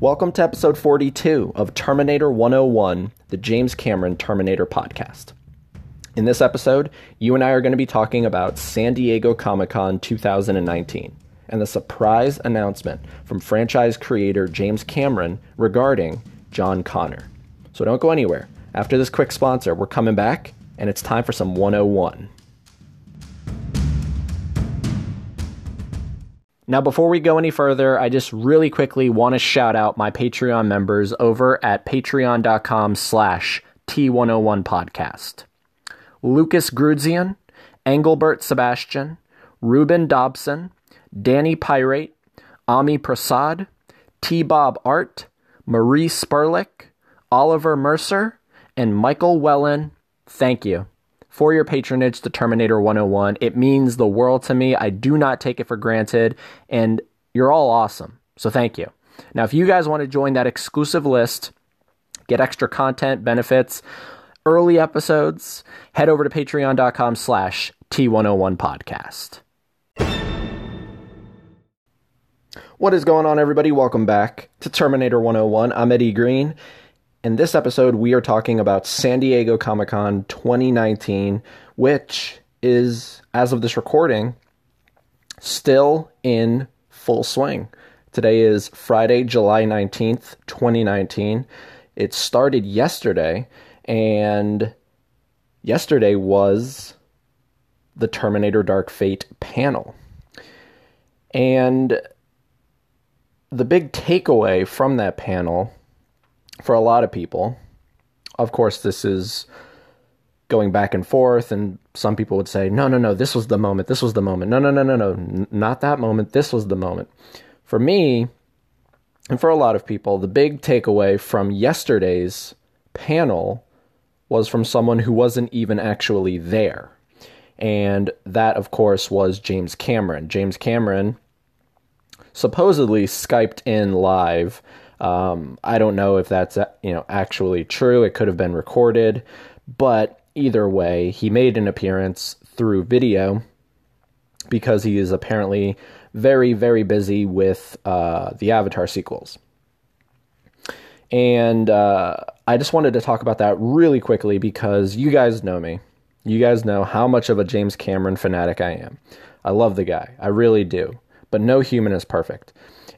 Welcome to episode 42 of Terminator 101, the James Cameron Terminator podcast. In this episode, you and I are going to be talking about San Diego Comic Con 2019 and the surprise announcement from franchise creator James Cameron regarding John Connor. So don't go anywhere. After this quick sponsor, we're coming back, and it's time for some 101. Now, before we go any further, I just really quickly want to shout out my Patreon members over at patreon.com slash T101 podcast. Lucas Grudzian, Engelbert Sebastian, Ruben Dobson, Danny Pirate, Ami Prasad, T. Bob Art, Marie Sperlich, Oliver Mercer, and Michael Wellen. Thank you for your patronage to Terminator 101. It means the world to me. I do not take it for granted, and you're all awesome. So thank you. Now, if you guys want to join that exclusive list, get extra content, benefits, early episodes, head over to patreon.com slash T101 podcast. What is going on, everybody? Welcome back to Terminator 101. I'm Eddie Green, in this episode, we are talking about San Diego Comic Con 2019, which is, as of this recording, still in full swing. Today is Friday, July 19th, 2019. It started yesterday, and yesterday was the Terminator Dark Fate panel. And the big takeaway from that panel for a lot of people, of course, this is going back and forth, and some people would say, no, no, no, this was the moment, this was the moment. No, no, no, no, no, not that moment, this was the moment. For me, and for a lot of people, the big takeaway from yesterday's panel was from someone who wasn't even actually there. And that, of course, was James Cameron. James Cameron supposedly Skyped in live um, I don't know if that's you know actually true. It could have been recorded, but either way, he made an appearance through video because he is apparently very very busy with uh, the Avatar sequels. And uh, I just wanted to talk about that really quickly because you guys know me. You guys know how much of a James Cameron fanatic I am. I love the guy. I really do. But no human is perfect.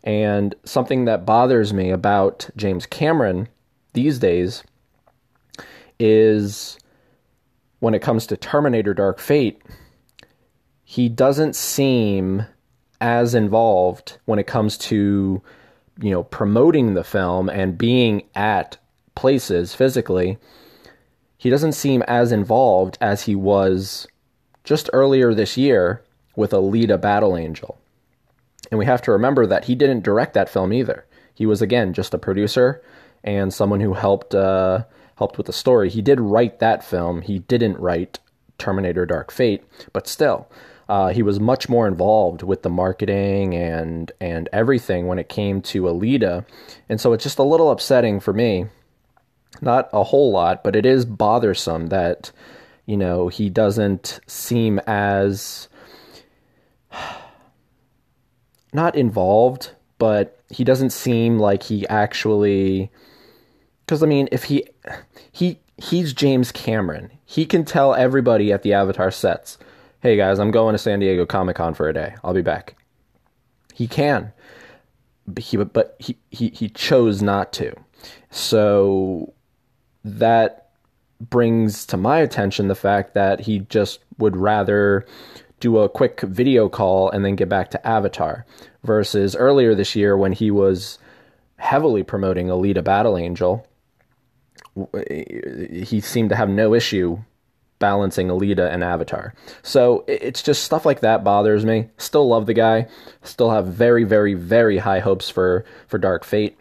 And something that bothers me about James Cameron these days is when it comes to Terminator Dark Fate, he doesn't seem as involved when it comes to, you know, promoting the film and being at places physically. He doesn't seem as involved as he was just earlier this year with Alita Battle Angel. And we have to remember that he didn't direct that film either. He was again just a producer and someone who helped uh, helped with the story. He did write that film. He didn't write Terminator: Dark Fate, but still, uh, he was much more involved with the marketing and and everything when it came to Alita. And so it's just a little upsetting for me. Not a whole lot, but it is bothersome that you know he doesn't seem as not involved, but he doesn't seem like he actually because I mean, if he he he's James Cameron, he can tell everybody at the Avatar sets, "Hey guys, I'm going to San Diego Comic Con for a day. I'll be back." He can, but he but he he he chose not to. So that brings to my attention the fact that he just would rather do a quick video call and then get back to Avatar. Versus earlier this year when he was heavily promoting Alita Battle Angel, he seemed to have no issue balancing Alita and Avatar. So it's just stuff like that bothers me. Still love the guy. Still have very, very, very high hopes for for Dark Fate.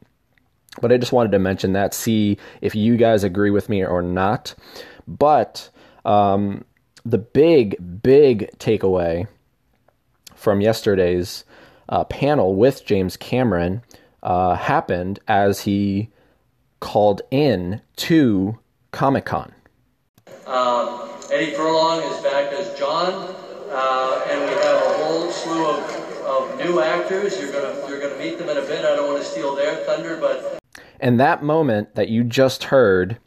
But I just wanted to mention that, see if you guys agree with me or not. But um, the big, big takeaway from yesterday's uh, panel with James Cameron uh, happened as he called in to Comic Con. Um, Eddie Furlong is back as John, uh, and we have a whole slew of, of new new actors. You're gonna you're gonna meet them in a bit. I don't want to steal their thunder, but And that moment that you just heard,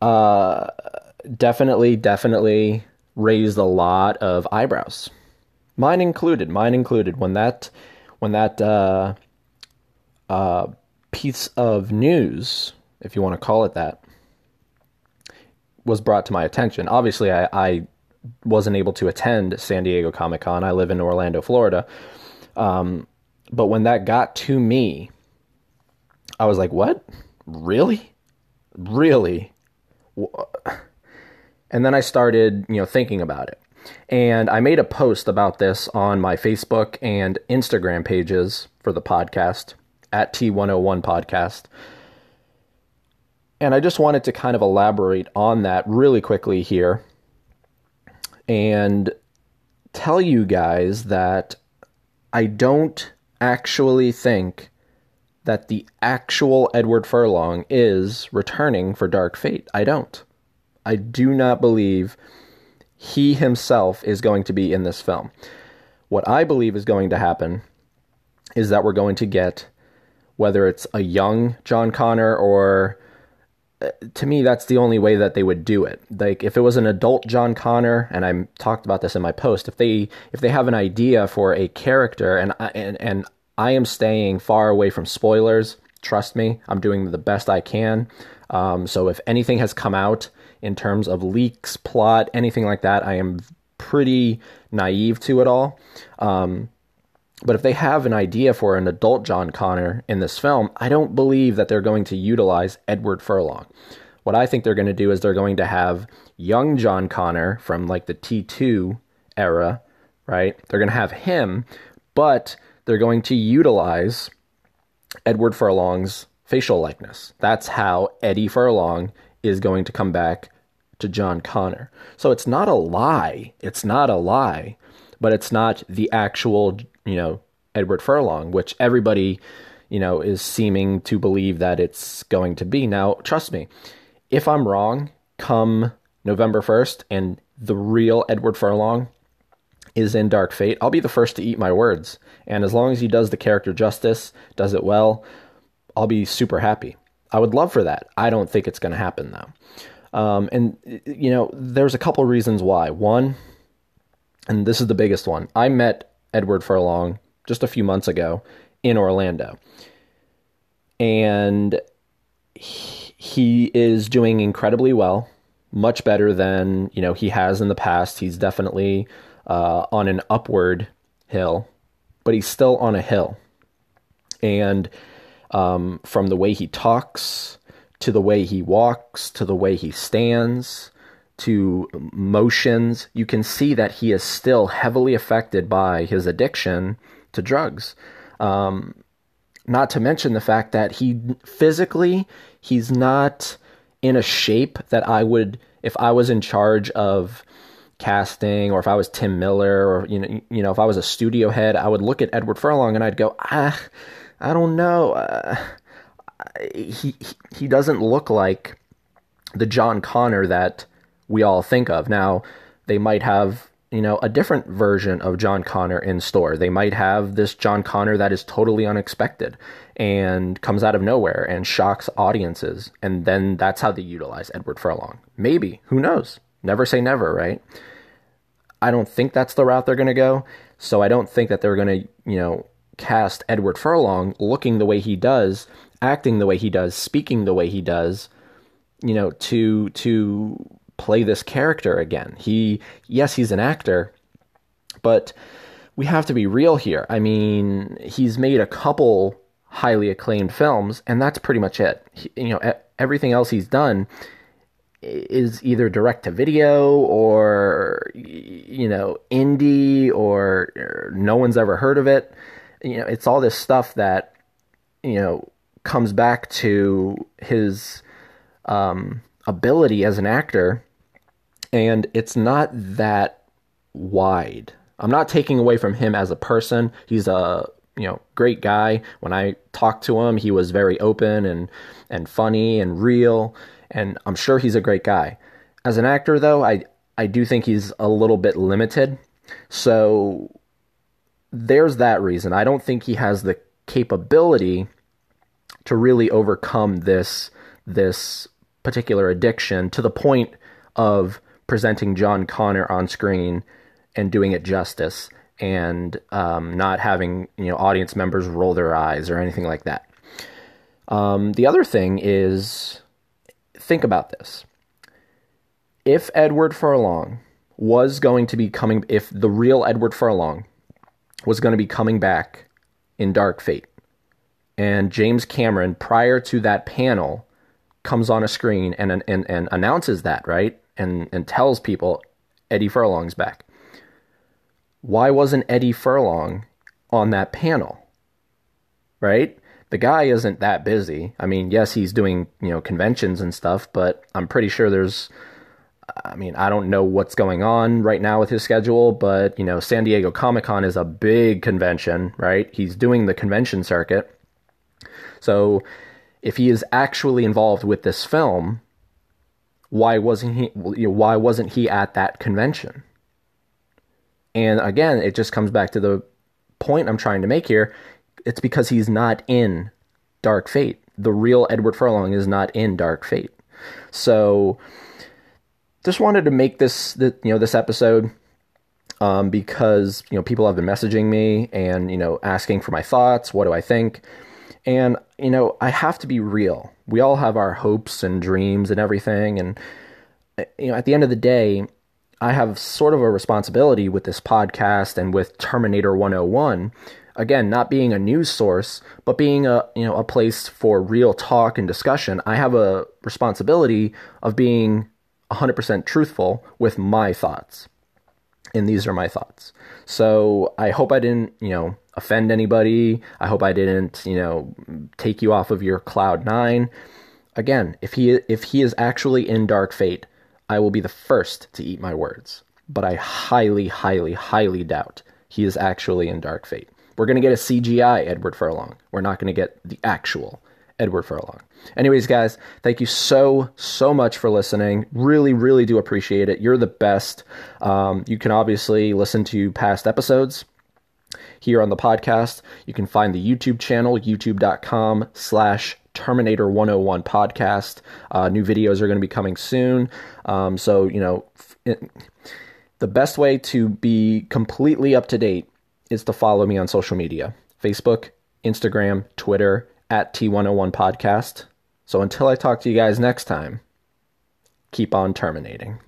uh, definitely, definitely raised a lot of eyebrows. Mine included. Mine included. When that, when that uh, uh, piece of news, if you want to call it that, was brought to my attention. Obviously, I, I wasn't able to attend San Diego Comic Con. I live in Orlando, Florida. Um, but when that got to me, I was like, what? Really? Really? And then I started, you know, thinking about it. And I made a post about this on my Facebook and Instagram pages for the podcast at T101 Podcast. And I just wanted to kind of elaborate on that really quickly here and tell you guys that I don't actually think that the actual Edward Furlong is returning for Dark Fate. I don't. I do not believe he himself is going to be in this film. What I believe is going to happen is that we're going to get, whether it's a young John Connor or uh, to me that's the only way that they would do it like if it was an adult john connor and i talked about this in my post if they if they have an idea for a character and I, and and i am staying far away from spoilers trust me i'm doing the best i can um, so if anything has come out in terms of leaks plot anything like that i am pretty naive to it all um, but if they have an idea for an adult John Connor in this film, I don't believe that they're going to utilize Edward Furlong. What I think they're going to do is they're going to have young John Connor from like the T2 era, right? They're going to have him, but they're going to utilize Edward Furlong's facial likeness. That's how Eddie Furlong is going to come back to John Connor. So it's not a lie. It's not a lie, but it's not the actual you know, Edward Furlong, which everybody, you know, is seeming to believe that it's going to be. Now, trust me, if I'm wrong, come November 1st and the real Edward Furlong is in Dark Fate, I'll be the first to eat my words. And as long as he does the character justice, does it well, I'll be super happy. I would love for that. I don't think it's going to happen though. Um, and you know, there's a couple reasons why. One, and this is the biggest one. I met Edward Furlong just a few months ago in Orlando. And he is doing incredibly well, much better than, you know, he has in the past. He's definitely uh, on an upward hill, but he's still on a hill. And um, from the way he talks to the way he walks to the way he stands to motions, you can see that he is still heavily affected by his addiction to drugs. Um, not to mention the fact that he physically, he's not in a shape that I would, if I was in charge of casting or if I was Tim Miller or you know you know if I was a studio head I would look at Edward Furlong and I'd go ah I don't know uh, he he doesn't look like the John Connor that we all think of. Now, they might have, you know, a different version of John Connor in store. They might have this John Connor that is totally unexpected and comes out of nowhere and shocks audiences. And then that's how they utilize Edward Furlong. Maybe. Who knows? Never say never, right? I don't think that's the route they're going to go. So I don't think that they're going to, you know, cast Edward Furlong looking the way he does, acting the way he does, speaking the way he does, you know, to to play this character again. He, yes, he's an actor, but we have to be real here. I mean, he's made a couple highly acclaimed films, and that's pretty much it. He, you know, everything else he's done is either direct to video or you know indie or, or no one's ever heard of it you know it's all this stuff that you know comes back to his um, ability as an actor and it's not that wide. I'm not taking away from him as a person. He's a you know great guy. When I talked to him, he was very open and and funny and real, and I'm sure he's a great guy. As an actor, though, I I do think he's a little bit limited. So there's that reason. I don't think he has the capability to really overcome this this particular addiction to the point of presenting John Connor on screen and doing it justice and um, not having you know audience members roll their eyes or anything like that. Um, the other thing is think about this. If Edward Furlong was going to be coming, if the real Edward Furlong was going to be coming back in Dark Fate, and James Cameron, prior to that panel, comes on a screen and, and, and announces that, right? And, and tells people Eddie Furlong's back. Why wasn't Eddie Furlong on that panel? Right? The guy isn't that busy. I mean, yes, he's doing, you know, conventions and stuff, but I'm pretty sure there's I mean, I don't know what's going on right now with his schedule, but you know, San Diego Comic Con is a big convention, right? He's doing the convention circuit. So, if he is actually involved with this film, why wasn't he why wasn't he at that convention? And again, it just comes back to the point I'm trying to make here. It's because he's not in Dark Fate. The real Edward Furlong is not in Dark Fate. So, just wanted to make this, you know, this episode um, because you know people have been messaging me and you know asking for my thoughts. What do I think? And you know, I have to be real. We all have our hopes and dreams and everything, and you know, at the end of the day, I have sort of a responsibility with this podcast and with Terminator 101. Again, not being a news source, but being a you know a place for real talk and discussion. I have a responsibility of being 100% truthful with my thoughts. And these are my thoughts. So I hope I didn't, you know, offend anybody. I hope I didn't, you know, take you off of your cloud nine. Again, if he if he is actually in Dark Fate, I will be the first to eat my words. But I highly, highly, highly doubt he is actually in Dark Fate. We're gonna get a CGI Edward Furlong. We're not gonna get the actual Edward Furlong. Anyways, guys, thank you so, so much for listening. Really, really do appreciate it. You're the best. Um, you can obviously listen to past episodes here on the podcast. You can find the YouTube channel, youtube.com slash Terminator 101 podcast. Uh, new videos are going to be coming soon. Um, so, you know, it, the best way to be completely up to date is to follow me on social media Facebook, Instagram, Twitter, at T101 Podcast. So until I talk to you guys next time, keep on terminating.